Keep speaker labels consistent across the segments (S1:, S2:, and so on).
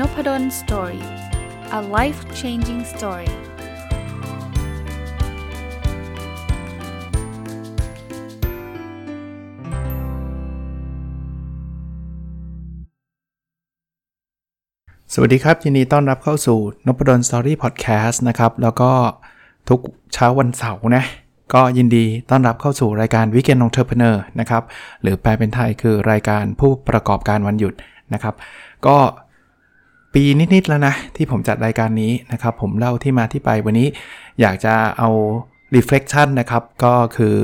S1: นพด ล story a life changing story สวัสดีครับ ยินดีต้อนรับเข้าสู่นพดล story podcast นะครับ แล้วก็ทุกเช้าวันเสาร์นะ ก็ยินดีต้อนรับเข้าสู่รายการ Weekend Entrepreneur นะครับ หรือแปลเป็นไทยคือรายการผู้ประกอบการวันหยุดนะครับ ก็ ปีนิดๆแล้วนะ ที่ผมจัดรายการนี้นะครับ ผมเล่าที่มาที่ไปวันนี้อยากจะเอา reflection นะครับ ก็คือ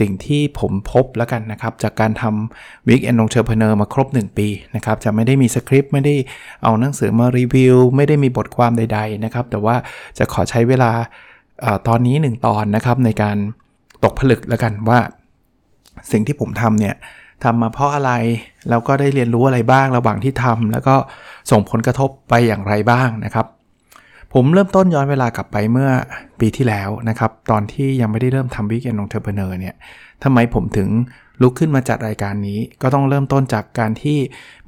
S1: สิ่งที่ผมพบแล้วกันนะครับ จากการทำ Weekend Entrepreneur มาครบ 1 ปีนะครับ จะไม่ได้มีสคริปต์ไม่ได้เอาหนังสือมารีวิว ไม่ได้มีบทความใด ๆ นะครับ แต่ว่าจะขอใช้เวลาอตอนนี้ 1 ตอนนะครับในการตกผลึกแล้วกันว่า สิ่งที่ผมทำเนี่ย ทำมาเพราะอะไร แล้วก็ได้เรียนรู้อะไรบ้างระหว่างที่ทำแล้วก็ส่งผลกระทบไปอย่างไรบ้างนะครับ ผมเริ่มต้นย้อนเวลากลับไปเมื่อปีที่แล้วนะครับ ตอนที่ยังไม่ได้เริ่มทำ Weekend Entrepreneur เนี่ยทำไมผมถึงลุกขึ้นมาจัดรายการนี้ ก็ต้องเริ่มต้นจากการที่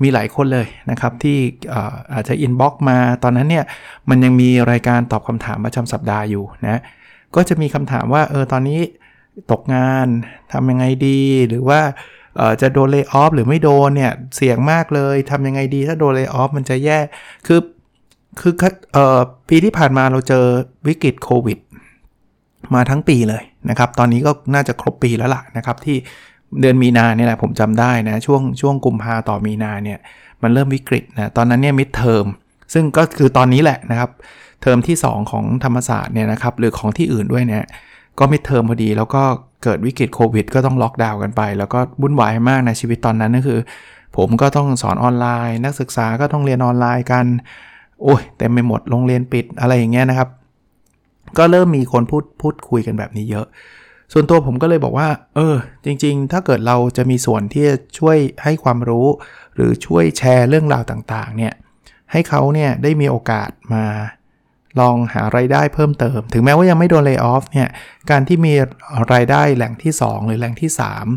S1: มีหลายคนเลยนะครับ ที่อาจจะ inbox มา ตอนนั้นเนี่ยมันยังมีรายการตอบคำถามประจำสัปดาห์อยู่นะก็จะมีคำถามว่าเออตอนนี้ตกงานทำยังไงดีหรือว่า จะโดนเลิกออฟหรือไม่โดนเนี่ยเสี่ยงมากเลยทำยังไงดีถ้าโดนเลิกออฟมันจะแย่คือคืออปีที่ผ่านมาเราเจอวิกฤตโควิดมาทั้งปีเลยนะครับ ตอนนี้ก็น่าจะครบปีแล้วล่ะนะครับ ที่เดือนมีนาเนี่ยแหละผมจำได้นะ ช่วงช่วงกุมภาต่อมีนาเนี่ยมันเริ่มวิกฤตนะตอนนั้นเนี่ยมิดเทอมซึ่งก็คือตอนนี้แหละนะครับ เทอมที่ 2 ของธรรมศาสตร์เนี่ยนะครับหรือของที่อื่นด้วยเนี่ย ก็มิดเทอมพอดีแล้วก็เกิดวิกฤตโควิด ก็ต้องล็อกดาวน์กันไป แล้วก็วุ่นวายมากในชีวิตตอนนั้นก็คือ ผมก็ต้องสอนออนไลน์ นักศึกษาก็ต้องเรียนออนไลน์กัน โอ้ยเต็มไปหมดโรงเรียนปิดอะไรอย่างเงี้ยนะครับ ก็เริ่มมีคนพูดพูดคุยกันแบบนี้เยอะ ส่วนตัวผมก็เลยบอกว่า เออ จริง ๆ ถ้าเกิดเราจะมีส่วนที่จะช่วยให้ความรู้ หรือช่วยแชร์เรื่องราวต่างๆเนี่ยให้เขาเนี่ยได้มีโอกาสมา ลองหาไรายได้เพิ่มเติม ถึงแม้ว่ายังไม่โดนเลิกออฟเนี่ย การที่มีรายได้แหล่งที่ 2 หรือแหล่งที่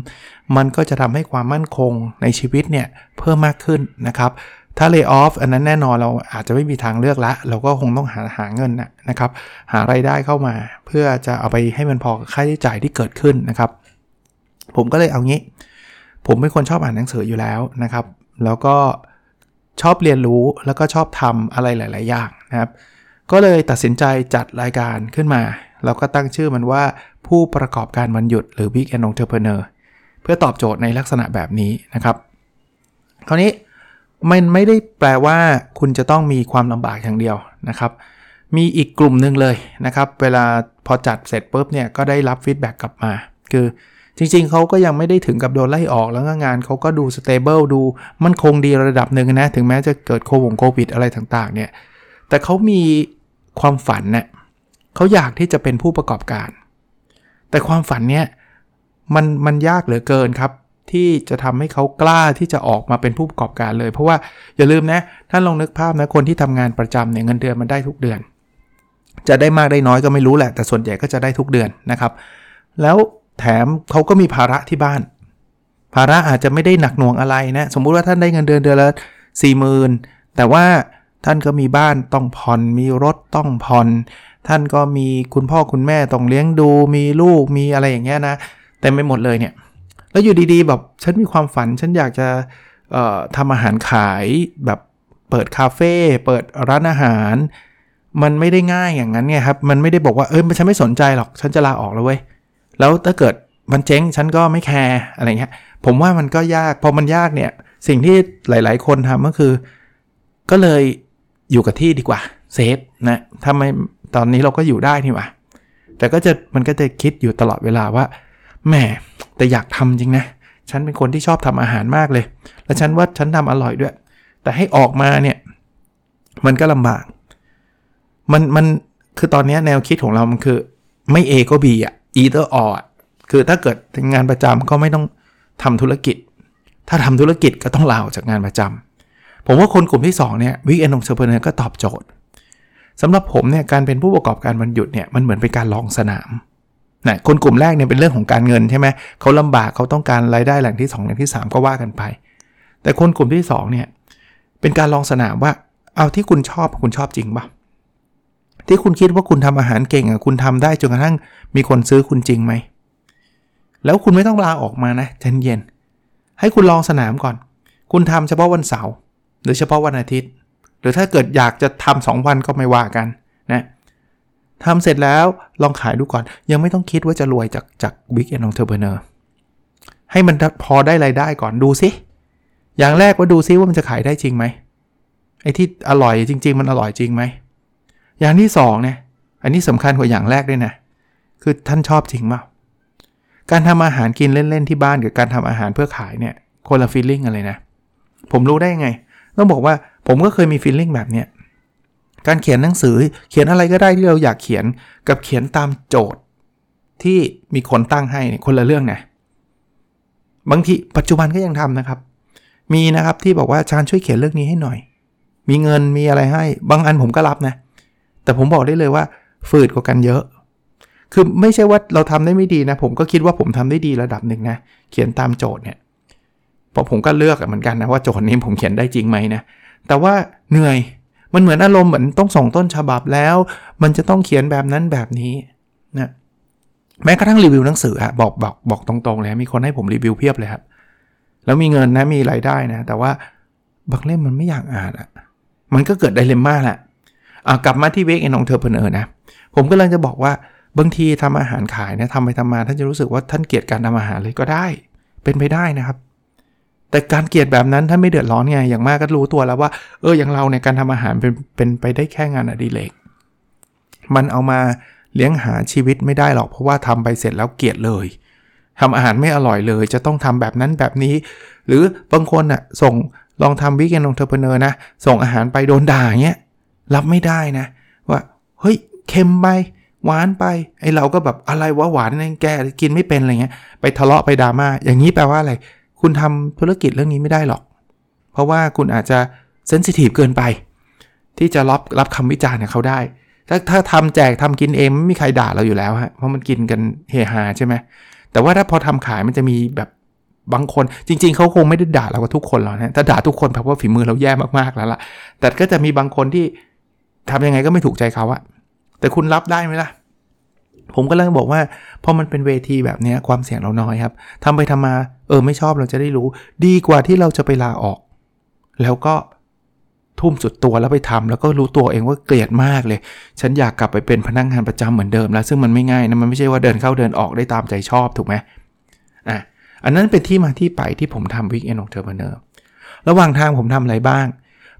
S1: 3 มันก็จะทำให้ความมั่นคงในชีวิตเนี่ยเพิ่มมากขึ้นนะครับ ถ้าเลิกออฟอันนั้นแน่นอนเราอาจจะไม่มีทางเลือกละ เราก็คงต้องหาหาเงินนะครับ หาไรายได้เข้ามา เพื่อจะเอาไปให้มันพอค่าใช้จ่ายที่เกิดขึ้นนะครับ ผมก็เลยเอางี้ ผมเป็นคนชอบอ่านหนังสืออยู่แล้วนะครับ แล้วก็ชอบเรียนรู้แล้วก็ชอบทำอะไรหลาย ๆ อย่างนะครับ ก็เลยตัดสินใจจัดรายการขึ้นมาเราก็ตั้งชื่อมันว่าผู้ประกอบการวันหยุดหรือ Big and Entrepreneur เพื่อตอบโจทย์ในลักษณะแบบนี้นะครับ คราวนี้มันไม่ได้แปลว่าคุณจะต้องมีความลำบากอย่างเดียวนะครับ มีอีกกลุ่มหนึ่งเลยนะครับ เวลาพอจัดเสร็จปุ๊บเนี่ยก็ได้รับ feedback กลับมา คือจริงๆ เขาก็ยังไม่ได้ถึงกับโดนไล่ออกแล้วก็งานเขาก็ดู stable ดูมั่นคงดีระดับหนึ่งนะ ถึงแม้จะเกิดโควิดอะไรต่างๆเนี่ยแต่เขามี ความฝันเนี่ยเขาอยากที่จะเป็นผู้ประกอบการ แต่ความฝันเนี้ยมันมันยากเหลือเกินครับ ที่จะทำให้เขากล้าที่จะออกมาเป็นผู้ประกอบการเลย เพราะว่าอย่าลืมนะท่านลองนึกภาพนะคนที่ทำงานประจำเนี่ยเงินเดือนมันได้ทุกเดือน จะได้มากได้น้อยก็ไม่รู้แหละ แต่ส่วนใหญ่ก็จะได้ทุกเดือนนะครับ แล้วแถมเขาก็มีภาระที่บ้าน ภาระอาจจะไม่ได้หนักหน่วงอะไรนะ สมมุติว่าท่านได้เงินเดือนเดือนละสี่หมื่นแต่ว่า ท่านก็มีบ้านต้องผ่อน มีรถต้องผ่อน ท่านก็มีคุณพ่อคุณแม่ต้องเลี้ยงดู มีลูกมีอะไรอย่างเงี้ยนะเต็มไปหมดเลยเนี่ยแล้วอยู่ดีๆแบบฉันมีความฝันฉันอยากจะทำอาหารขายแบบเปิดคาเฟ่เปิดร้านอาหาร มันไม่ได้ง่ายอย่างนั้นไงครับ มันไม่ได้บอกว่าเออฉันไม่สนใจหรอก ฉันจะลาออกแล้วเว้ยแล้วถ้าเกิดมันเจ๊งฉันก็ไม่แคร์อะไรเงี้ยผมว่ามันก็ยากพอมันยากเนี่ยสิ่งที่หลาย ๆ คนทำก็คือ ก็เลย อยู่กับที่ดีกว่าเซฟนะทำไม่ตอนนี้เราก็อยู่ได้นี่วะแต่ก็จะมันก็จะคิดอยู่ตลอดเวลาว่าแหมแต่อยากทำจริงนะ ฉันเป็นคนที่ชอบทำอาหารมากเลย และฉันว่าฉันทำอร่อยด้วย แต่ให้ออกมาเนี่ยมันก็ลำบาก มันมันคือตอนนี้แนวคิดของเรามันคือไม่ A ก็ B อะ either or คือถ้าเกิดงานประจำก็ไม่ต้องทำธุรกิจ ถ้าทำธุรกิจก็ต้องลาออกจากงานประจำ ผมว่าคนกลุ่มที่2เนี่ย Weekend Entrepreneur ก็ตอบโจทย์สำหรับผมเนี่ยการเป็นผู้ประกอบการวันหยุดเนี่ยมันเหมือนเป็นการลองสนามนะคนกลุ่มแรกเนี่ยเป็นเรื่องของการเงินใช่ไหมเขาลำบากเขาต้องการรายได้แหล่งที่2แหล่งที่ 3 ก็ว่ากันไป แต่คนกลุ่มที่2เนี่ยเป็นการลองสนามว่าเอาที่คุณชอบคุณชอบจริงปะที่คุณคิดว่าคุณทำอาหารเก่งอะคุณทำได้จนกระทั่งมีคนซื้อคุณจริงไหมแล้วคุณไม่ต้องลาออกมานะเย็นให้คุณลองสนามก่อน คุณทำเฉพาะวันเสาร์ หรือเฉพาะวันอาทิตย์ หรือถ้าเกิดอยากจะทำสองวันก็ไม่ว่ากันนะทำเสร็จแล้วลองขายดูก่อน ยังไม่ต้องคิดว่าจะรวยจากจาก Weekend Entrepreneur ให้มันพอได้รายได้ก่อนดูซิ อย่างแรกว่าดูซิว่ามันจะขายได้จริงไหมไอ้ที่อร่อยจริง ๆ มันอร่อยจริงไหมอย่างที่2เนี่ยอันนี้สำคัญกว่าอย่างแรกด้วยนะคือท่านชอบจริงเปล่าการทำอาหารกินเล่น ๆ ที่บ้านกับการทำอาหารเพื่อขายเนี่ยคนละ feeling กันเลยนะ ผมรู้ได้ไง ต้องบอกว่าผมก็เคยมีฟีลลิ่งแบบเนี้ยการเขียนหนังสือเขียนอะไรก็ได้ที่เราอยากเขียนกับเขียนตามโจทย์ที่มีคนตั้งให้คนละเรื่องนะบางทีปัจจุบันก็ยังทำนะครับ มีนะครับที่บอกว่าอาจารย์ช่วยเขียนเรื่องนี้ให้หน่อย มีเงินมีอะไรให้ บางอันผมก็รับนะ แต่ผมบอกได้เลยว่า ฝืดกว่ากันเยอะ คือไม่ใช่ว่าเราทำได้ไม่ดีนะ ผมก็คิดว่าผมทำได้ดีระดับหนึ่งนะ เขียนตามโจทย์เนี่ย พอผมก็เลือกเหมือนกันนะว่าโจทย์นี้ผมเขียนได้จริงไหมนะ แต่ว่าเหนื่อย มันเหมือนอารมณ์เหมือนต้องส่งต้นฉบับแล้ว มันจะต้องเขียนแบบนั้นแบบนี้นะแม้กระทั่งรีวิวหนังสืออะบอกบอกบอกตรงๆเลยมีคนให้ผมรีวิวเพียบเลยครับแล้วมีเงินนะมีรายได้นะ แต่ว่าบางเล่มมันไม่อยากอ่านอะมันก็เกิด dilemma แหละอ่กลับมาที่ Weekend Entrepreneur นะ ผมก็เลยจะบอกว่าบางทีทำอาหารขายเนี่ยทำไปทำมาท่านจะรู้สึกว่าท่านเกลียดการทำอาหารเลยก็ได้ เป็นไปได้นะครับ แต่การเกลียดแบบนั้นท่านไม่เดือดร้อนไงอย่างมากก็รู้ตัวแล้วว่า เอออย่างเราในการทำอาหารเป็นเป็นไปได้แค่งานอดิเรกมันเอามาเลี้ยงหาชีวิตไม่ได้หรอกเพราะว่าทำไปเสร็จแล้วเกลียดเลยทำอาหารไม่อร่อยเลย จะต้องทำแบบนั้นแบบนี้ หรือบางคนอะส่งลองทำ Weekend Entrepreneur นะ ส่งอาหารไปโดนด่าเงี้ยรับไม่ได้นะ ว่า เฮ้ยเค็มไป หวานไปไอเราก็แบบอะไรวะหวานนี่แกกินไม่เป็นอะไรเงี้ยไปทะเลาะไปดราม่าอย่างนี้แปลว่าอะไร คุณทำธุรกิจเรื่องนี้ไม่ได้หรอก เพราะว่าคุณอาจจะเซนซิทีฟเกินไป ที่จะรับรับคำวิจารณ์เขาได้ ถ้าถ้าทำแจกทำกินเองไม่มีใครด่าเราอยู่แล้วฮะ เพราะมันกินกันเฮฮาใช่ไหม แต่ว่าถ้าพอทำขายมันจะมีแบบบางคนจริง ๆเขาคงไม่ได้ด่าเรากับทุกคนหรอกนะถ้าด่าทุกคนแปลว่าฝีมือเราแย่มากๆแล้วล่ะ แต่ก็จะมีบางคนที่ทำยังไงก็ไม่ถูกใจเขาอะแต่คุณรับได้ไหมล่ะ ผมก็เลยบอกว่าพอมันเป็นเวทีแบบนี้ความเสี่ยงเราน้อยครับทำไปทำมาเออไม่ชอบเราจะได้รู้ ดีกว่าที่เราจะไปลาออก แล้วก็ทุ่มสุดตัวแล้วไปทำแล้วก็รู้ตัวเองว่าเกลียดมากเลย ฉันอยากกลับไปเป็นพนักงงานประจำเหมือนเดิมแล้ว ซึ่งมันไม่ง่ายนะมันไม่ใช่ว่าเดินเข้าเดินออกได้ตามใจชอบถูกไหมอะอันนั้นเป็นที่มาที่ไปที่ผมทำ Weekend Entrepreneur ระหว่างทางผมทำอะไรบ้าง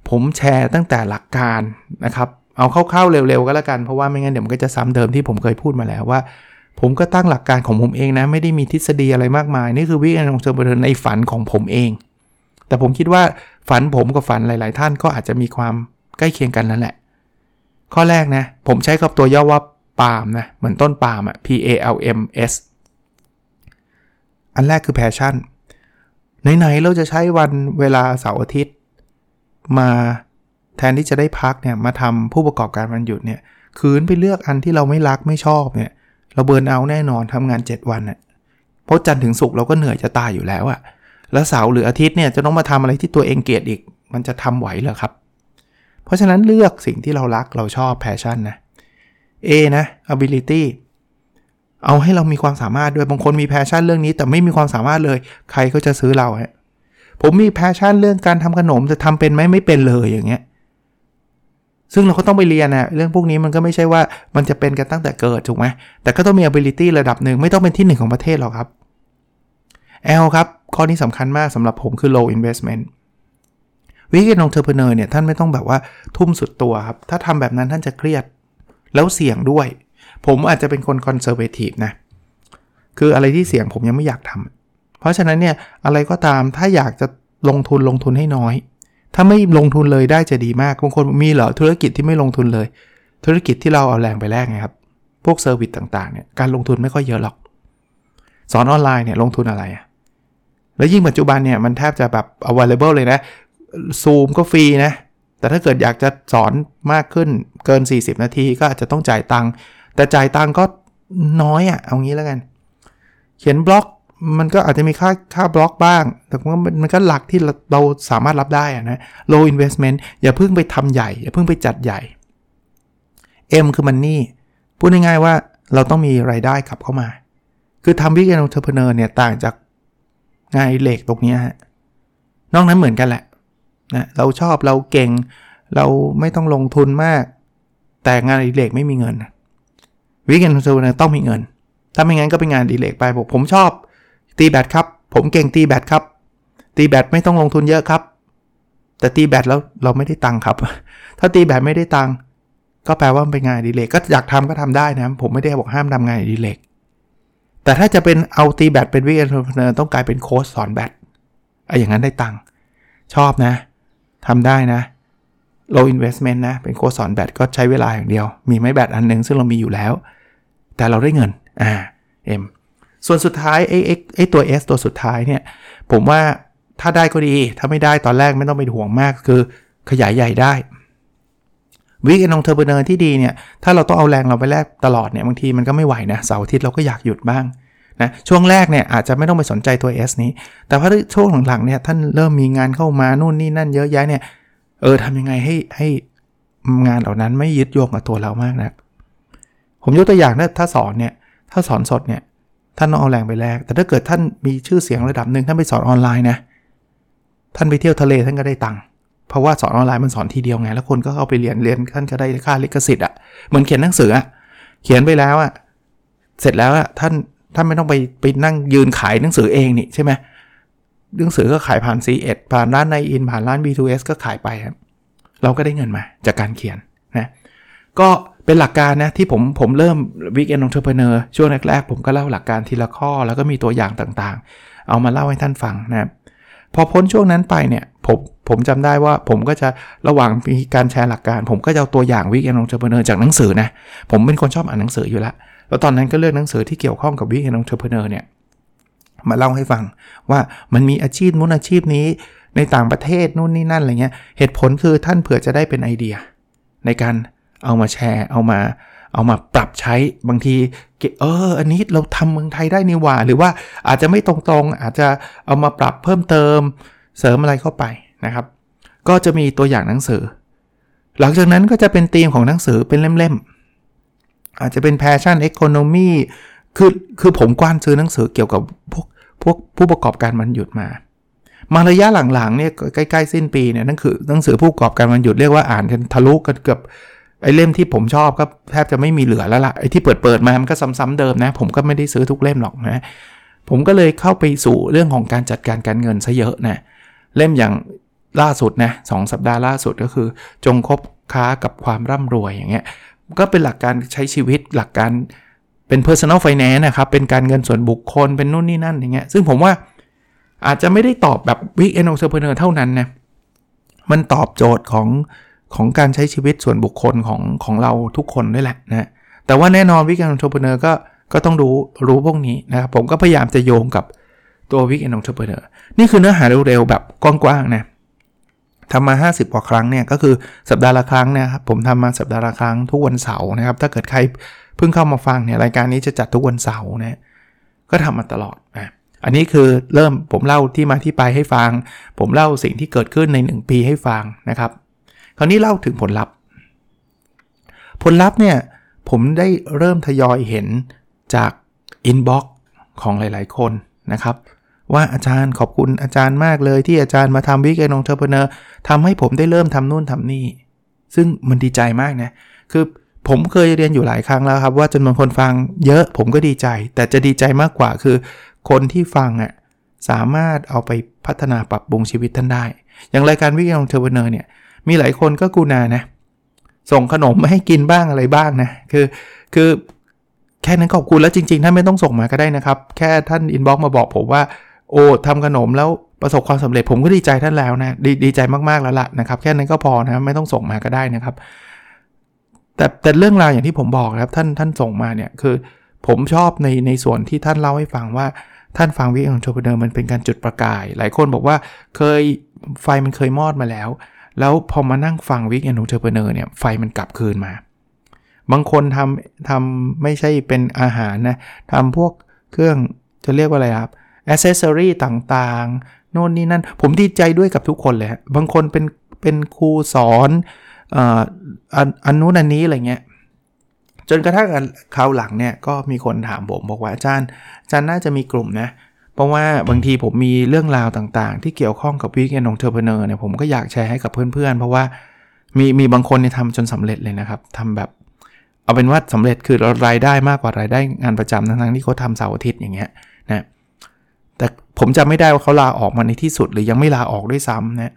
S1: ผมแชร์ตั้งแต่หลักการนะครับ เอาเข้าๆเร็วๆก็แล้วกันเพราะว่าไม่งั้นเดี๋ยวมันก็จะซ้ำเดิมที่ผมเคยพูดมาแล้วว่า ผมก็ตั้งหลักการของผมเองนะ ไม่ได้มีทฤษฎีอะไรมากมาย นี่คือ Weekend Entrepreneur ในฝันของผมเอง แต่ผมคิดว่าฝันผมกับฝันหลาย ๆ ท่านก็อาจจะมีความใกล้เคียงกันนั่นแหละ ข้อแรกนะ ผมใช้กับตัวย่อว่าปาล์มนะเหมือนต้นปาล์มอะ P A L M S อันแรกคือ passion ไหนๆเราจะใช้วันเวลาเสาร์อาทิตย์ มา แทนที่จะได้พักเนี่ยมาทำผู้ประกอบการวันหยุดเนี่ยขืนไปเลือกอันที่เราไม่รักไม่ชอบเนี่ยเรา burnout แน่นอนทำงาน 7 วันน่ะเพราะจันทร์ถึงศุกร์เราก็เหนื่อยจะตายอยู่แล้วอะแล้วเสาร์หรืออาทิตย์เนี่ยจะต้องมาทำอะไรที่ตัวเองเกลียดอีก มันจะทำไหวเหรอครับ เพราะฉะนั้นเลือกสิ่งที่เรารักเราชอบ passion นะ A นะ ability เอาให้เรามีความสามารถด้วยบางคนมี passion เรื่องนี้ แต่ไม่มีความสามารถเลย ใครก็จะซื้อเราฮะผมมี passion เรื่องการทำขนมจะทำเป็นไหมไม่เป็นเลยอย่างเงี้ย ซึ่งเราก็ต้องไปเรียนนะเรื่องพวกนี้มันก็ไม่ใช่ว่ามันจะเป็นกันตั้งแต่เกิดถูกไหมแต่ก็ต้องมี ability ระดับหนึ่งไม่ต้องเป็นที่หนึ่งของประเทศหรอกครับ L ครับ ข้อนี้สำคัญมากสำหรับผมคือ low investment weekend entrepreneur เนี่ยท่านไม่ต้องแบบว่าทุ่มสุดตัวครับ ถ้าทำแบบนั้นท่านจะเครียด แล้วเสี่ยงด้วย ผมอาจจะเป็นคน conservative นะ คืออะไรที่เสี่ยงผมยังไม่อยากทำเพราะฉะนั้นเนี่ยอะไรก็ตามถ้าอยากจะลงทุนลงทุนให้น้อย ถ้าไม่ลงทุนเลยได้จะดีมากบางคนมีเหรอธุรกิจที่ไม่ลงทุนเลย ธุรกิจที่เราเอาแรงไปแลกไงครับพวก service ต่างๆเนี่ยการลงทุนไม่ค่อยเยอะหรอก สอนออนไลน์เนี่ยลงทุนอะไรอะแล้วยิ่งปัจจุบันเนี่ยมันแทบจะแบบ available เลยนะซูมก็ฟรีนะ แต่ถ้าเกิดอยากจะสอนมากขึ้นเกิน 40 นาทีก็อาจจะต้องจ่ายตังค์แต่จ่ายตังค์ก็น้อยอะ่ะเอางี้แล้วกัน เขียนบล็อก มันก็อาจจะมีค่าค่าบล็อกบ้าง แต่ว่ามันก็หลักที่เราสามารถรับได้อะนะ low investment อย่าเพิ่งไปทำใหญ่ อย่าเพิ่งไปจัดใหญ่ M คือ money พูดง่ายๆว่าเราต้องมีรายได้กลับเข้ามา คือทำ weekend entrepreneur เนี่ยต่างจากงานอดิเรกตรงนี้ฮะ นอกนั้นเหมือนกันแหละนะเราชอบเราเก่ง เราไม่ต้องลงทุนมาก แต่งานอดิเรกไม่มีเงิน weekend entrepreneur ต้องมีเงิน ถ้าไม่งั้นก็เป็นงานอดิเรกไปบอกผมชอบ ตีแบตครับ ผมเก่งตีแบตครับ ตีแบตไม่ต้องลงทุนเยอะครับ แต่ตีแบตแล้วเราไม่ได้ตังค์ครับ ถ้าตีแบตไม่ได้ตังค์ก็แปลว่าเป็นงานอดิเรกก็อยากทำก็ทำได้นะ ผมไม่ได้บอกห้ามทำงานอดิเรกแต่ถ้าจะเป็นเอาตีแบตเป็น weekend entrepreneur ต้องกลายเป็นโค้ชสอนแบตไอ้อย่างนั้นได้ตังค์ชอบนะทำได้นะ low investment นะ เป็นโค้ชสอนแบตก็ใช้เวลาอย่างเดียว มีไม้แบตอันนึงซึ่งเรามีอยู่แล้ว แต่เราได้เงิน อ่า M ส่วนสุดท้ายไอ้ไอ้ไอ้ตัว S ตัวสุดท้ายเนี่ย ผมว่าถ้าได้ก็ดี ถ้าไม่ได้ตอนแรกไม่ต้องไปห่วงมากคือขยายใหญ่ได้ weekend entrepreneur ที่ดีเนี่ย ถ้าเราต้องเอาแรงเราไปแลกตลอดเนี่ย บางทีมันก็ไม่ไหวนะ เสาร์อาทิตย์เราก็อยากหยุดบ้างนะ ช่วงแรกเนี่ยอาจจะไม่ต้องไปสนใจตัว S นี้ แต่พอช่วงหลังๆเนี่ย ท่านเริ่มมีงานเข้ามานู่นนี่นั่นเยอะแยะเนี่ย เออทำยังไงให้ให้งานเหล่านั้นไม่ยึดโยงกับตัวเรามากนะ ผมยกตัวอย่างนะถ้าสอนเนี่ย ถ้าสอนสดเนี่ย ท่านต้องเอาแรงไปแลกแต่ถ้าเกิดท่านมีชื่อเสียงระดับหนึ่งท่านไปสอนออนไลน์นะ ท่านไปเที่ยวทะเลท่านก็ได้ตังค์เพราะว่าสอนออนไลน์มันสอนทีเดียวไง แล้วคนก็เข้าไปเรียนเรียนท่านก็ได้ค่าลิขสิทธิ์อะเหมือนเขียนหนังสืออะเขียนไปแล้วอะเสร็จแล้วอะท่านท่านไม่ต้องไปไปนั่งยืนขายหนังสือเองนี่ใช่ไหมหนังสือก็ขายผ่าน C1 ผ่านร้านในอินผ่านร้าน B2S ก็ขายไปครับเราก็ได้เงินมาจากการเขียนนะก็ เป็นหลักการนะที่ผมผมเริ่ม Weekend Entrepreneur ช่วงแรกๆ ผมก็เล่าหลักการทีละข้อ แล้วก็มีตัวอย่างต่างๆ เอามาเล่าให้ท่านฟังนะครับพอพ้นช่วงนั้นไปเนี่ยผมผมจำได้ว่าผมก็จะระหว่างมีการแชร์หลักการ ผมก็จะเอาตัวอย่าง weekend entrepreneur จากหนังสือนะผมเป็นคนชอบอ่านหนังสืออยู่แล้ว แล้วตอนนั้นก็เลือกหนังสือที่เกี่ยวข้องกับ weekend entrepreneur เนี่ยมาเล่าให้ฟังว่ามันมีอาชีพนู้นอาชีพนี้ในต่างประเทศนู่นนี่นั่นอะไรเงี้ยเหตุผลคือท่านเผื่อจะได้เป็นไอเดีย ในการ เอามาแชร์ เอามาเอามาปรับใช้บางทีเออ อันนี้เราทำเมืองไทยได้นี่ว่า หรือว่าอาจจะไม่ตรงๆ อาจจะเอามาปรับเพิ่มเติมเสริมอะไรเข้าไปนะครับ ก็จะมีตัวอย่างหนังสือ หลังจากนั้นก็จะเป็นธีมของหนังสือเป็นเล่มๆ อาจจะเป็น passion economy คือคือผมกว้านซื้อหนังสือเกี่ยวกับพวกพวกผู้ประกอบการมันหยุดมา มาระยะหลังๆเนี่ยใกล้ๆสิ้นปีเนี่ยนั่นคือหนังสือผู้ประกอบการมันหยุดเรียกว่าอ่านกันทะลุกันเกือบ ไอ้เล่มที่ผมชอบก็แทบจะไม่มีเหลือแล้วละ่ะไอ้ที่เปิดเปิดมามันก็ซ้ำๆเดิมนะ ผมก็ไม่ได้ซื้อทุกเล่มหรอกนะ ผมก็เลยเข้าไปสู่เรื่องของการจัดการการเงินซะเยอะนะเล่มอย่างล่าสุดนะสสัปดาห์ล่าสุดก็คือ จงคบค้ากับความร่ำรวยอย่างเงี้ยก็เป็นหลักการใช้ชีวิตหลักการเป็น personal finance นะครับ เป็นการเงินส่วนบุคคลเป็นนู่นนี่นั่นอย่างเงี้ยซึ่งผมว่าอาจจะไม่ได้ตอบแบบ weekend entrepreneur เท่านั้นนะมันตอบโจทย์ของ ของการใช้ชีวิตส่วนบุคคลของของเราทุกคนด้วยแหละนะแต่ว่าแน่นอนวิกแอนทร e เ e อร์ก็ก็ต้องรู้รู้พวกนี้นะครับผมก็พยายามจะโยงกับตัววิกแอนทร e เ e อร์นี่คือเนื้อหาเร็วๆแบบกว้างๆนะทำมา 50กว่าครั้งเนี่ยก็คือสัปดาห์ละครั้งนะครับผมทำมาสัปดาห์ละครั้งทุกวันเสาร์นะครับ ถ้าเกิดใครเพิ่งเข้ามาฟังเนี่ยรายการนี้จะจัดทุกวันเสาร์นะก็ทำมาตลอดนะอันนี้คือเริ่มผมเล่าที่มาที่ไปให้ฟัง ผมเล่าสิ่งที่เกิดขึ้นใน 1 ปีให้ฟังนะครับ คราวนี้เล่าถึงผลลัพธ์ ผลลัพธ์เนี่ยผมได้เริ่มทยอยเห็นจาก inbox ของหลายๆ คนนะครับ ว่าอาจารย์ขอบคุณอาจารย์มากเลยที่อาจารย์มาทำ weekend entrepreneur ทำให้ผมได้เริ่มทำนู่นทำนี่ ซึ่งมันดีใจมากนะ คือผมเคยเรียนอยู่หลายครั้งแล้วครับ ว่าจำนวนคนฟังเยอะผมก็ดีใจ แต่จะดีใจมากกว่าคือ คนที่ฟังอะสามารถเอาไปพัฒนาปรับปรุงชีวิตท่านได้ อย่างรายการ weekend entrepreneur เนี่ย มีหลายคนก็กูนานะ ส่งขนมมาให้กินบ้างอะไรบ้างนะ คือคือแค่นั้นขอบคุณแล้วจริงๆท่านไม่ต้องส่งมาก็ได้นะครับ แค่ท่าน inbox มาบอกผมว่า โอ้ทำขนมแล้วประสบความสำเร็จผมก็ดีใจท่านแล้วนะดดีใจมากๆแล้วล่ะนะครับ แค่นั้นก็พอนะไม่ต้องส่งมาก็ได้นะครับ แต่แต่เรื่องราวอย่างที่ผมบอกครับท่านท่านส่งมาเนี่ยคือผมชอบในในส่วนที่ท่านเล่าให้ฟังว่าท่านฟังวิองโชเปเดอร์มันเป็นการจุดประกาย หลายคนบอกว่าเคยไฟมันเคยมอดมาแล้ว แล้วพอมานั่งฟัง weekend entrepreneur เนี่ยไฟมันกลับคืนมา บางคนทำทำไม่ใช่เป็นอาหารนะทำพวกเครื่องจะเรียกว่าอะไรครับอ c เซสซอรีต่างๆ โน่นนี่นั่น ผมดีใจด้วยกับทุกคนเลยบางคนเป็นเป็นครูสอนอันนู้นอันนี้อะไรเงี้ยจนกระทั่งคราวหลังเนี่ยก็มีคนถามผมบอกว่าอาจารย์อาจารย์น่าจะมีกลุ่มนะ เพราะว่าบางทีผมมีเรื่องราวต่างๆ ที่เกี่ยวข้องกับวิกเอนองเทอร์เพเนอร์เนี่ยผมก็อยากแชร์ให้กับเพื่อนๆ เพราะว่ามีมีบางคนเนี่ยทำจนสำเร็จเลยนะครับทำแบบ เอาเป็นว่าสำเร็จคือรายได้มากกว่ารายได้งานประจำทั้งๆที่เขาทำเสาร์อาทิตย์อย่างเงี้ยนะแต่ผมจำไม่ได้ว่าเขาลาออกมาในที่สุดหรือยังไม่ลาออกด้วยซ้ำนะ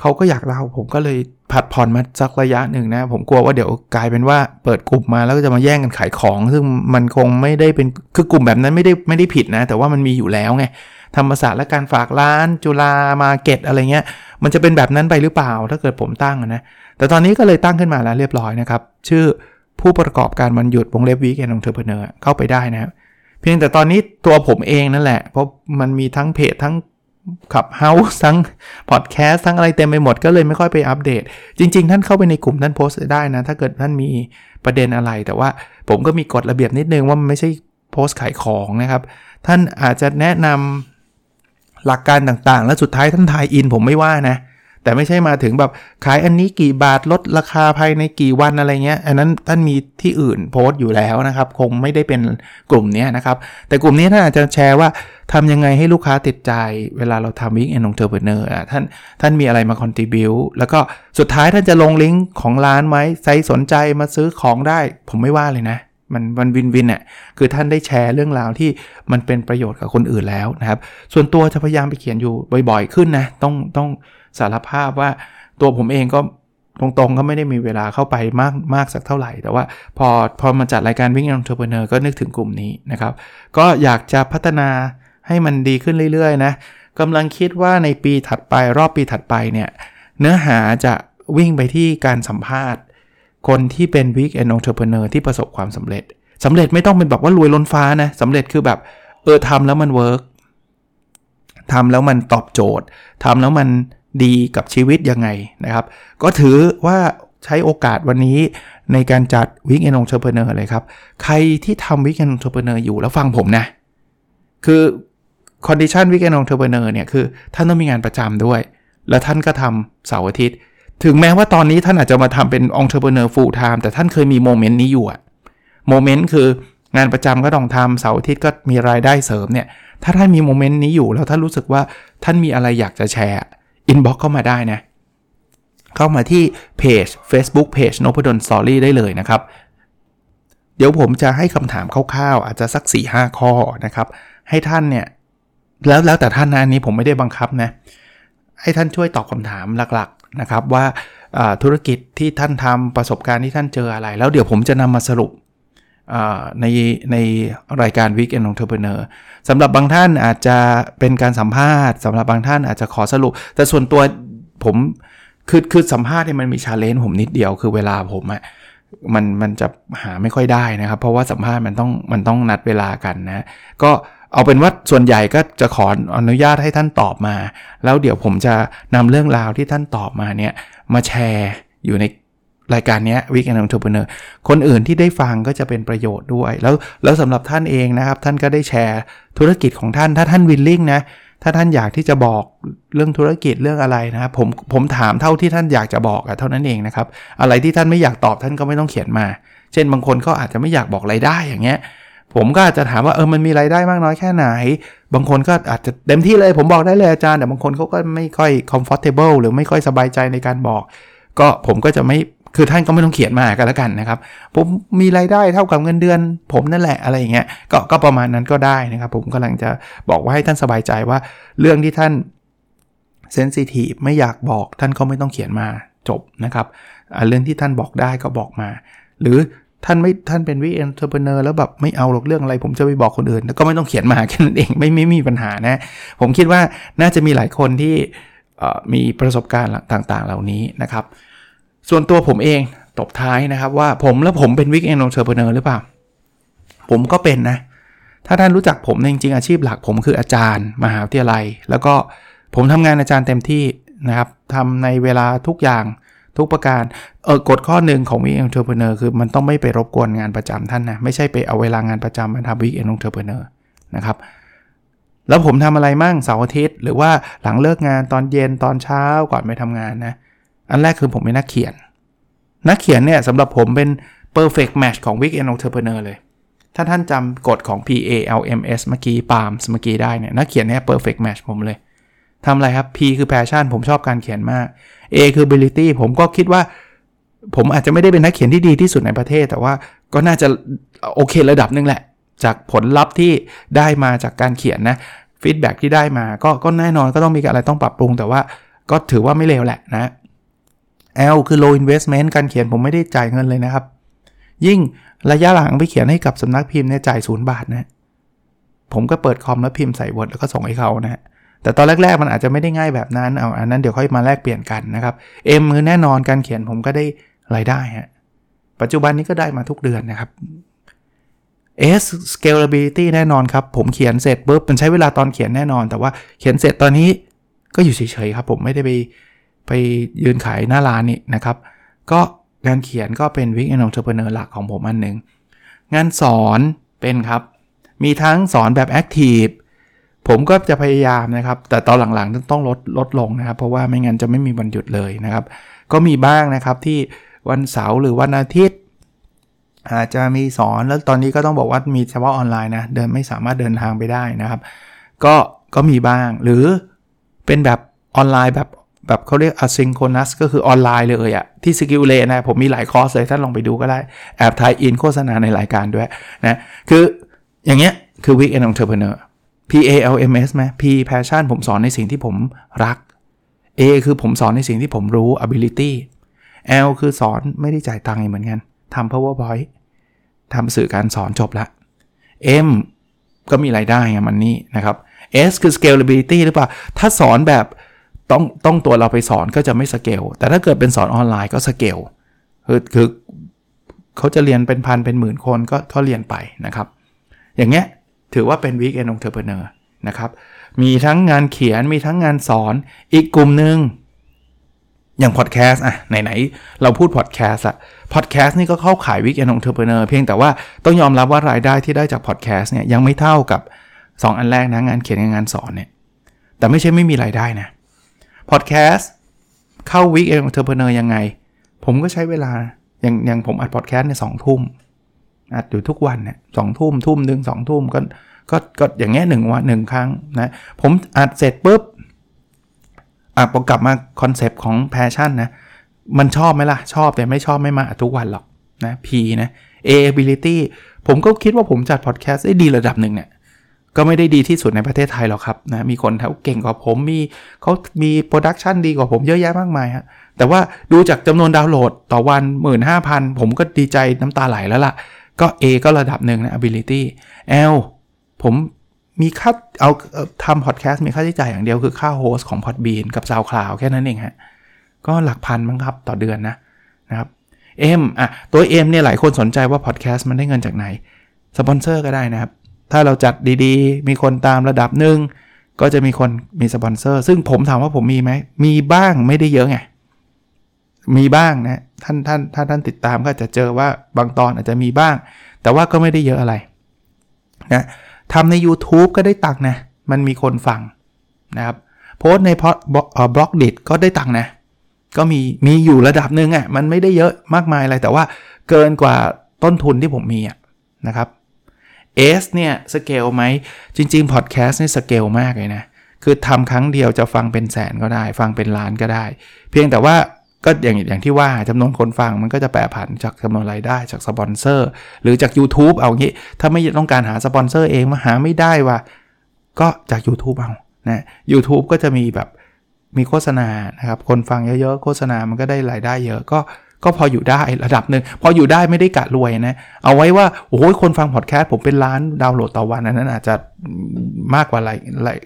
S1: เขาก็อยากเล่าผมก็เลยผัดผ่อนมาสักระยะหนึ่งนะ ผมกลัวว่าเดี๋ยวกลายเป็นว่าเปิดกลุ่มมาแล้วก็จะมาแย่งกันขายของ ซึ่งมันคงไม่ได้เป็นคือกลุ่มแบบนั้นไม่ได้ไม่ได้ผิดนะ แต่ว่ามันมีอยู่แล้วไงธรรมศาสตร์และการฝากร้าน จุฬามาร์เก็ตอะไรเงี้ย มันจะเป็นแบบนั้นไปหรือเปล่า ถ้าเกิดผมตั้งนะแต่ตอนนี้ก็เลยตั้งขึ้นมาแล้วเรียบร้อยนะครับ ชื่อผู้ประกอบการวันหยุดวงเล็บ weekend entrepreneur เข้าไปได้นะเพียงแต่ตอนนี้ตัวผมเองนั่นแหละ เพราะมันมีทั้งเพจทั้ง ขับเฮาส์ทั้งพอดแคสต์ทั้งอะไรเต็มไปหมดก็เลยไม่ค่อยไปอัปเดต จริง ๆ ท่านเข้าไปในกลุ่มท่านโพสต์ได้นะ ถ้าเกิดท่านมีประเด็นอะไร แต่ว่าผมก็มีกฎระเบียบนิดนึงว่ามันไม่ใช่โพสต์ขายของนะครับ ท่านอาจจะแนะนำหลักการต่างๆ แล้วสุดท้ายท่านทายอินผมไม่ว่านะแต่ไม่ใช่มาถึงแบบขายอันนี้กี่บาทลดราคาภายในกี่วันอะไรเงี้ย อันนั้นท่านมีที่อื่นโพสต์อยู่แล้วนะครับ คงไม่ได้เป็นกลุ่มนี้นะครับ แต่กลุ่มนี้ท่านอาจจะแชร์ว่า ทำยังไงให้ลูกค้าติดใจเวลาเราทำ weekend entrepreneur ท่านท่านมีอะไรมา contribute แล้วก็สุดท้ายท่านจะลงลิงก์ของร้านไหมใครสนใจมาซื้อของได้ ผมไม่ว่าเลยนะ มันมัน win-win เนี่ยคือท่านได้แชร์เรื่องราวที่มันเป็นประโยชน์กับคนอื่นแล้วนะครับ ส่วนตัวจะพยายามไปเขียนอยู่บ่อยๆ ขึ้นนะ ต้องต้องสารภาพว่าตัวผมเองก็ตรงๆ ก็ไม่ได้มีเวลาเข้าไปมากมากสักเท่าไหร่ แต่ว่าพอพอมาจัดรายการวิ่ง Entrepreneur ก็นึกถึงกลุ่มนี้นะครับ ก็อยากจะพัฒนา ให้มันดีขึ้นเรื่อยๆนะกำลังคิดว่าในปีถัดไปรอบปีถัดไปเนี่ยเนื้อหาจะวิ่งไปที่การสัมภาษณ์ คนที่เป็น Weekend Entrepreneur ที่ประสบความสำเร็จสำเร็จไม่ต้องเป็นแบบว่ารวยล้นฟ้านะสำเร็จคือแบบเออทำแล้วมัน workทำแล้วมันตอบโจทย์ทำแล้วมันดีกับชีวิตยังไงนะครับ ก็ถือว่าใช้โอกาสวันนี้ในการจัด weekend entrepreneur เลยครับ ใครที่ทำ weekend entrepreneur อยู่แล้วฟังผมนะ คือ condition weekend entrepreneur เนี่ยคือท่านต้องมีงานประจำด้วย แล้วท่านก็ทำเสาร์อาทิตย์ ถึงแม้ว่าตอนนี้ท่านอาจจะมาทำเป็น entrepreneur full-time แต่ท่านเคยมี moment นี้อยู่อะ moment คืองานประจำก็ต้องทำเสาร์อาทิตย์ก็มีรายได้เสริมเนี่ย ถ้าท่านมี moment นี้อยู่ แล้วท่านรู้สึกว่าท่านมีอะไรอยากจะแชร์ inbox เข้ามาได้นะ เข้ามาที่เพจ Facebook Page นพดล Story ได้เลยนะครับ เดี๋ยวผมจะให้คำถามคร่าวๆ อาจจะสัก 4-5 ข้อนะครับ ให้ท่านเนี่ย แล้วแล้วแต่ท่านนะอันนี้ผมไม่ได้บังคับนะให้ท่านช่วยตอบคำถามหลักๆนะครับว่าธุรกิจที่ท่านทำประสบการณ์ที่ท่านเจออะไร แล้วเดี๋ยวผมจะนำมาสรุปในในรายการ Week End Entrepreneur สำหรับบางท่านอาจจะเป็นการสัมภาษณ์สำหรับบางท่านอาจจะขอสรุป แต่ส่วนตัวผมคือคือสัมภาษณ์เนี่ยมันมีชาเลนจ์ผมนิดเดียวคือเวลาผมอะมันมันจะหาไม่ค่อยได้นะครับ เพราะว่าสัมภาษณ์มันต้องมันต้องนัดเวลากันนะ ก็ เอาเป็นว่าส่วนใหญ่ก็จะขออนุญาตให้ท่านตอบมา แล้วเดี๋ยวผมจะนำเรื่องราวที่ท่านตอบมาเนี่ยมาแชร์อยู่ในรายการนี้ Week and Entrepreneur คนอื่นที่ได้ฟังก็จะเป็นประโยชน์ด้วย แล้วแล้วสำหรับท่านเองนะครับ ท่านก็ได้แชร์ธุรกิจของท่าน ถ้าท่านวิลลิ่งนะ ถ้าท่านอยากที่จะบอกเรื่องธุรกิจเรื่องอะไรนะครับผมผมถามเท่าที่ท่านอยากจะบอกอะเท่านั้นเองนะครับ อะไรที่ท่านไม่อยากตอบท่านก็ไม่ต้องเขียนมา เช่นบางคนก็อาจจะไม่อยากบอกรายได้อย่างเงี้ย ผมก็อาจจะถามว่าเออมันมีรายได้มากน้อยแค่ไหน บางคนก็อาจจะเต็มที่เลยผมบอกได้เลยอาจารย์ แต่บางคนเขาก็ไม่ค่อย comfortable หรือไม่ค่อยสบายใจในการบอก ก็ผมก็จะไม่คือท่านก็ไม่ต้องเขียนมากันแล้วกันนะครับ ผมมีรายได้เท่ากับเงินเดือน ผมนั่นแหละอะไรอย่างเงี้ยก็ก็ประมาณนั้นก็ได้นะครับ ผมกำลังจะบอกว่าให้ท่านสบายใจว่า เรื่องที่ท่าน sensitive ไม่อยากบอกท่านก็ไม่ต้องเขียนมาจบนะครับเรื่องที่ท่านบอกได้ก็บอกมา หรือ ท่านไม่ท่านเป็น weekend entrepreneur แล้วแบบไม่เอาหรอกเรื่องอะไร ผมจะไปบอกคนอื่น แล้วก็ไม่ต้องเขียนมาแค่นั้นเองไม่ไม่มีปัญหานะ ผมคิดว่าน่าจะมีหลายคนที่มีประสบการณ์ต่างๆ เหล่านี้นะครับ ส่วนตัวผมเองตบท้ายนะครับว่าผมแล้วผมเป็น weekend entrepreneur หรือเปล่า ผมก็เป็นนะ ถ้าท่านรู้จักผมจริงๆอาชีพหลักผมคืออาจารย์ มหาวิทยาลัย แล้วก็ผมทำงานอาจารย์เต็มที่นะครับทำในเวลาทุกอย่าง ทุกประการเออกฎข้อหนึ่งของ weekend entrepreneur คือมันต้องไม่ไปรบกวนงานประจำท่านนะไม่ใช่ไปเอาเวลางานประจำมาทำ weekend entrepreneurนะครับแล้วผมทำอะไรมั่งเสาร์อาทิตย์ หรือว่าหลังเลิกงานตอนเย็นตอนเช้าก่อนไปทำงานนะอันแรกคือผมเป็นนักเขียน นักเขียนเนี่ยสำหรับผมเป็น perfect match ของ weekend entrepreneur เลย ถ้าท่านจำกฎของ PALMS เมื่อกี้ PALMS เมื่อกี้ได้เนี่ยนักเขียนเนี่ย perfect match ผมเลยทำอะไรครับ P คือ passion ผมชอบการเขียนมาก A คือ ability ผมก็คิดว่า ผมอาจจะไม่ได้เป็นนักเขียนที่ดีที่สุดในประเทศ แต่ว่าก็น่าจะโอเคระดับนึงแหละ จากผลลัพธ์ที่ได้มาจากการเขียนนะฟีดแบ็ที่ได้มาก็ก็แน่นอนก็ต้องมีอะไรต้องปรับปรุง แต่ว่าก็ถือว่าไม่เลวแหละนะ L คือ low investment การเขียนผมไม่ได้จ่ายเงินเลยนะครับ ยิ่งระยะหลังไปเขียนให้กับสำนักพิมพ์เนี่ยจ่ายศูนย์บาทนะ ผมก็เปิดคอมแล้วพิมพ์ใส่วอร์ดแล้วก็ส่งให้เขานะ แต่ตอนแรก ๆ มันอาจจะไม่ได้ง่ายแบบนั้นเอาอันนั้นเดี๋ยวค่อยมาแลกเปลี่ยนกันนะครับ M คือแน่นอนการเขียนผมก็ได้รายได้ฮะปัจจุบันนี้ก็ได้มาทุกเดือนนะครับ S scalability แน่นอนครับ ผมเขียนเสร็จปุ๊บมันใช้เวลาตอนเขียนแน่นอน แต่ว่าเขียนเสร็จตอนนี้ก็อยู่เฉยๆครับผมไม่ได้ไปไปยืนขายหน้าร้านนี่นะครับ ก็งานเขียนก็เป็น weekend entrepreneur หลักของผมอันหนึ่งงานสอนเป็นครับ มีทั้งสอนแบบ active ผมก็จะพยายามนะครับ แต่ตอนหลังๆต้องลดลดลงนะครับ เพราะว่าไม่งั้นจะไม่มีวันหยุดเลยนะครับ ก็มีบ้างนะครับที่วันเสาร์หรือวันอาทิตย์ อาจจะมีสอนแล้วตอนนี้ก็ต้องบอกว่ามีเฉพาะออนไลน์นะเดินไม่สามารถเดินทางไปได้นะครับ ก็ก็มีบ้างหรือเป็นแบบออนไลน์แบบแบบเขาเรียก asynchronous ก็คือออนไลน์เลยอะที่ SkillLane นะผมมีหลายคอร์สเลยท่านลองไปดูก็ได้ แอบ tie-in โฆษณาในรายการด้วยนะคืออย่างเงี้ยคือ weekend entrepreneur P A L M S ไหม P passion ผมสอนในสิ่งที่ผมรัก A คือผมสอนในสิ่งที่ผมรู้ ability L คือสอนไม่ได้จ่ายตังค์เหมือนกันทำ powerpoint ทำสื่อการสอนจบละ M ก็มีรายได้ไงมันนี่นะครับ S คือ scalability หรือเปล่า ถ้าสอนแบบต้องต้องตัวเราไปสอนก็จะไม่สเกล แต่ถ้าเกิดเป็นสอนออนไลน์ก็สเกล คือคือเขาจะเรียนเป็นพันเป็นหมื่นคนก็เขาเรียนไปนะครับ อย่างเงี้ย ถือว่าเป็น Weekend Entrepreneur นะครับ มีทั้งงานเขียนมีทั้งงานสอนอีกกลุ่มหนึ่งอย่างพอดแคสต์อะไหนๆเราพูดพอดแคสต์อะพอดแคสต์นี่ก็เข้าขาย Weekend Entrepreneur เพียงแต่ว่าต้องยอมรับว่ารายได้ที่ได้จากพอดแคสต์เนี่ยยังไม่เท่ากับ 2 อันแรกนะงานเขียนกับงานสอนเนี่ยแต่ไม่ใช่ไม่มีรายได้นะพอดแคสต์เข้า Weekend Entrepreneur ยังไง ผมก็ใช้เวลาอย่างอย่างผมอัดพอดแคสต์ในสองทุ่มอัดอยู่ทุกวันเนี่ยสองทุ่มทุ่มหนึ่งสองทุ่มก็ ก็ก็อย่างเงี้ยหนึ่งวันหนึ่งครั้งนะผมอัดเสร็จปุ๊บอะพอกลับมา concept ของ passion นะมันชอบไหมล่ะ ชอบแต่ไม่ชอบไม่มาทุกวันหรอกนะ P นะ A ability ผมก็คิดว่าผมจัดพอดแคสต์ได้ดีระดับหนึ่งเนี่ยก็ไม่ได้ดีที่สุดในประเทศไทยหรอกครับนะมีคนเขาเก่งกว่าผมมีเขามี production ดีกว่าผมเยอะแยะมากมายฮะแต่ว่าดูจากจำนวนดาวน์โหลดต่อวัน 15,000 ผมก็ดีใจน้ำตาไหลแล้วล่ะ ก็ A ก็ระดับหนึ่งนะ ability L ผมมีค่าเอาทำพอดแคสต์มีค่าใช้จ่ายอย่างเดียวคือค่า host ของ Podbean กับ SoundCloud แค่นั้นเองฮะ ก็หลักพันมั้งครับต่อเดือนนะนะครับ M อะตัว M เนี่ยหลายคนสนใจว่าพอดแคสต์มันได้เงินจากไหนสปอนเซอร์ก็ได้นะครับ ถ้าเราจัดดีๆ มีคนตามระดับหนึ่งก็จะมีคนมีสปอนเซอร์ ซึ่งผมถามว่าผมมีไหม มีบ้างไม่ได้เยอะไง มีบ้างนะ ท่านท่านถ้าท่านติดตามก็จะเจอว่าบางตอนอาจจะมีบ้าง แต่ว่าก็ไม่ได้เยอะอะไรนะ ทำใน YouTube ก็ได้ตังค์นะ มันมีคนฟังนะครับโพสในบล็อกดิก็ได้ตังค์นะ ก็มีมีอยู่ระดับหนึ่งอะ่ะมันไม่ได้เยอะมากมายอะไร แต่ว่าเกินกว่าต้นทุนที่ผมมีอะนะครับ S เนี่ยสเกลไหมจริงๆพอดแคสต์นี่สเกลมากเลยนะ คือทำครั้งเดียวจะฟังเป็นแสนก็ได้ ฟังเป็นล้านก็ได้ เพียงแต่ว่า ก็อย่างอย่างที่ว่าจำนวนคนฟังมันก็จะแปรผันจากจำนวนรายได้จากสปอนเซอร์ หรือจาก YouTube เอางี้ ถ้าไม่ต้องการหาสปอนเซอร์เองมาหาไม่ได้ว่าก็จาก YouTube เอานะ YouTube ก็จะมีแบบมีโฆษณานะครับ คนฟังเยอะๆ โฆษณามันก็ได้รายได้เยอะก็ก็พออยู่ได้ระดับหนึ่งพออยู่ได้ไม่ได้กะรวยนะ เอาไว้ว่า โอ้โหคนฟังพอดแคสต์ผมเป็นล้านดาวน์โหลดต่อวันนั้นอาจจะมากกว่าอะไร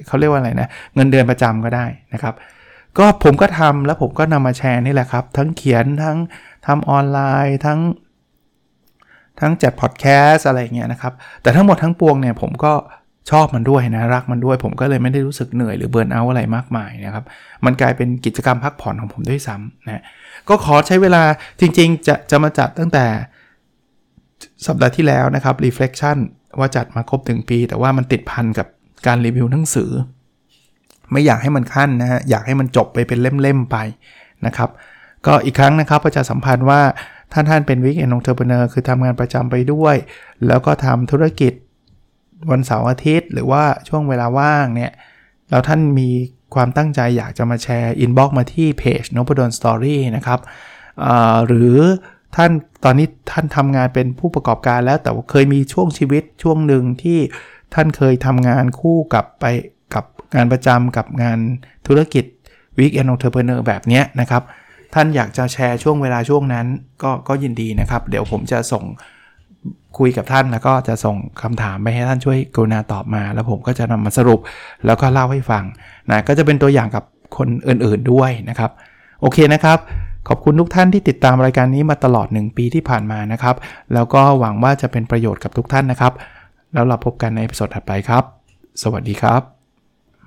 S1: เขาเรียกว่าอะไรนะ เงินเดือนประจำก็ได้นะครับ ก็ผมก็ทำแล้วผมก็นำมาแชร์นี่แหละครับ ทั้งเขียนทั้งทำออนไลน์ทั้ง ทั้งจัดพอดแคสอะไรเงี้ยนะครับ แต่ทั้งหมดทั้งปวงเนี่ยผมก็ชอบมันด้วยนะรักมันด้วย ผมก็เลยไม่ได้รู้สึกเหนื่อยหรือเบิร์นเอาอะไรมากมายนะครับ มันกลายเป็นกิจกรรมพักผ่อนของผมด้วยซ้ำนะก็ขอใช้เวลาจริงๆ จะจะมาจัดตั้งแต่สัปดาห์ที่แล้วนะครับ reflection ว่าจัดมาครบถึงปี แต่ว่ามันติดพันกับการรีวิวหนังสือ ไม่อยากให้มันขั้นนะฮะอยากให้มันจบไปเป็นเล่มๆไปนะครับก็อีกครั้งนะครับประชาสัมพันธ์ว่าท่านท่านเป็นวิกเอนองเทอร์เบเนอร์คือทำงานประจำไปด้วย แล้วก็ทำธุรกิจวันเสาร์อาทิตย์ หรือว่าช่วงเวลาว่างเนี่ยแล้วท่านมีความตั้งใจอยากจะมาแชร์ inbox มาที่เพจนพดล Story นะครับหรือท่านตอนนี้ท่านทำงานเป็นผู้ประกอบการแล้วแต่ว่าเคยมีช่วงชีวิตช่วงหนึ่งที่ท่านเคยทำงานคู่กับไป งานประจำกับงานธุรกิจ weekend entrepreneur แบบนี้นะครับ ท่านอยากจะแชร์ช่วงเวลาช่วงนั้นก็ก็ยินดีนะครับ เดี๋ยวผมจะส่งคุยกับท่านแล้วก็จะส่งคำถามไปให้ท่านช่วยกรุณาตอบมา แล้วผมก็จะนำมาสรุปแล้วก็เล่าให้ฟังนะก็จะเป็นตัวอย่างกับคนอื่นๆด้วยนะครับ โอเคนะครับ ขอบคุณทุกท่านที่ติดตามรายการนี้มาตลอด 1 ปีที่ผ่านมานะครับ แล้วก็หวังว่าจะเป็นประโยชน์กับทุกท่านนะครับ แล้วเราพบกันในสดถัดไปครับ สวัสดีครับ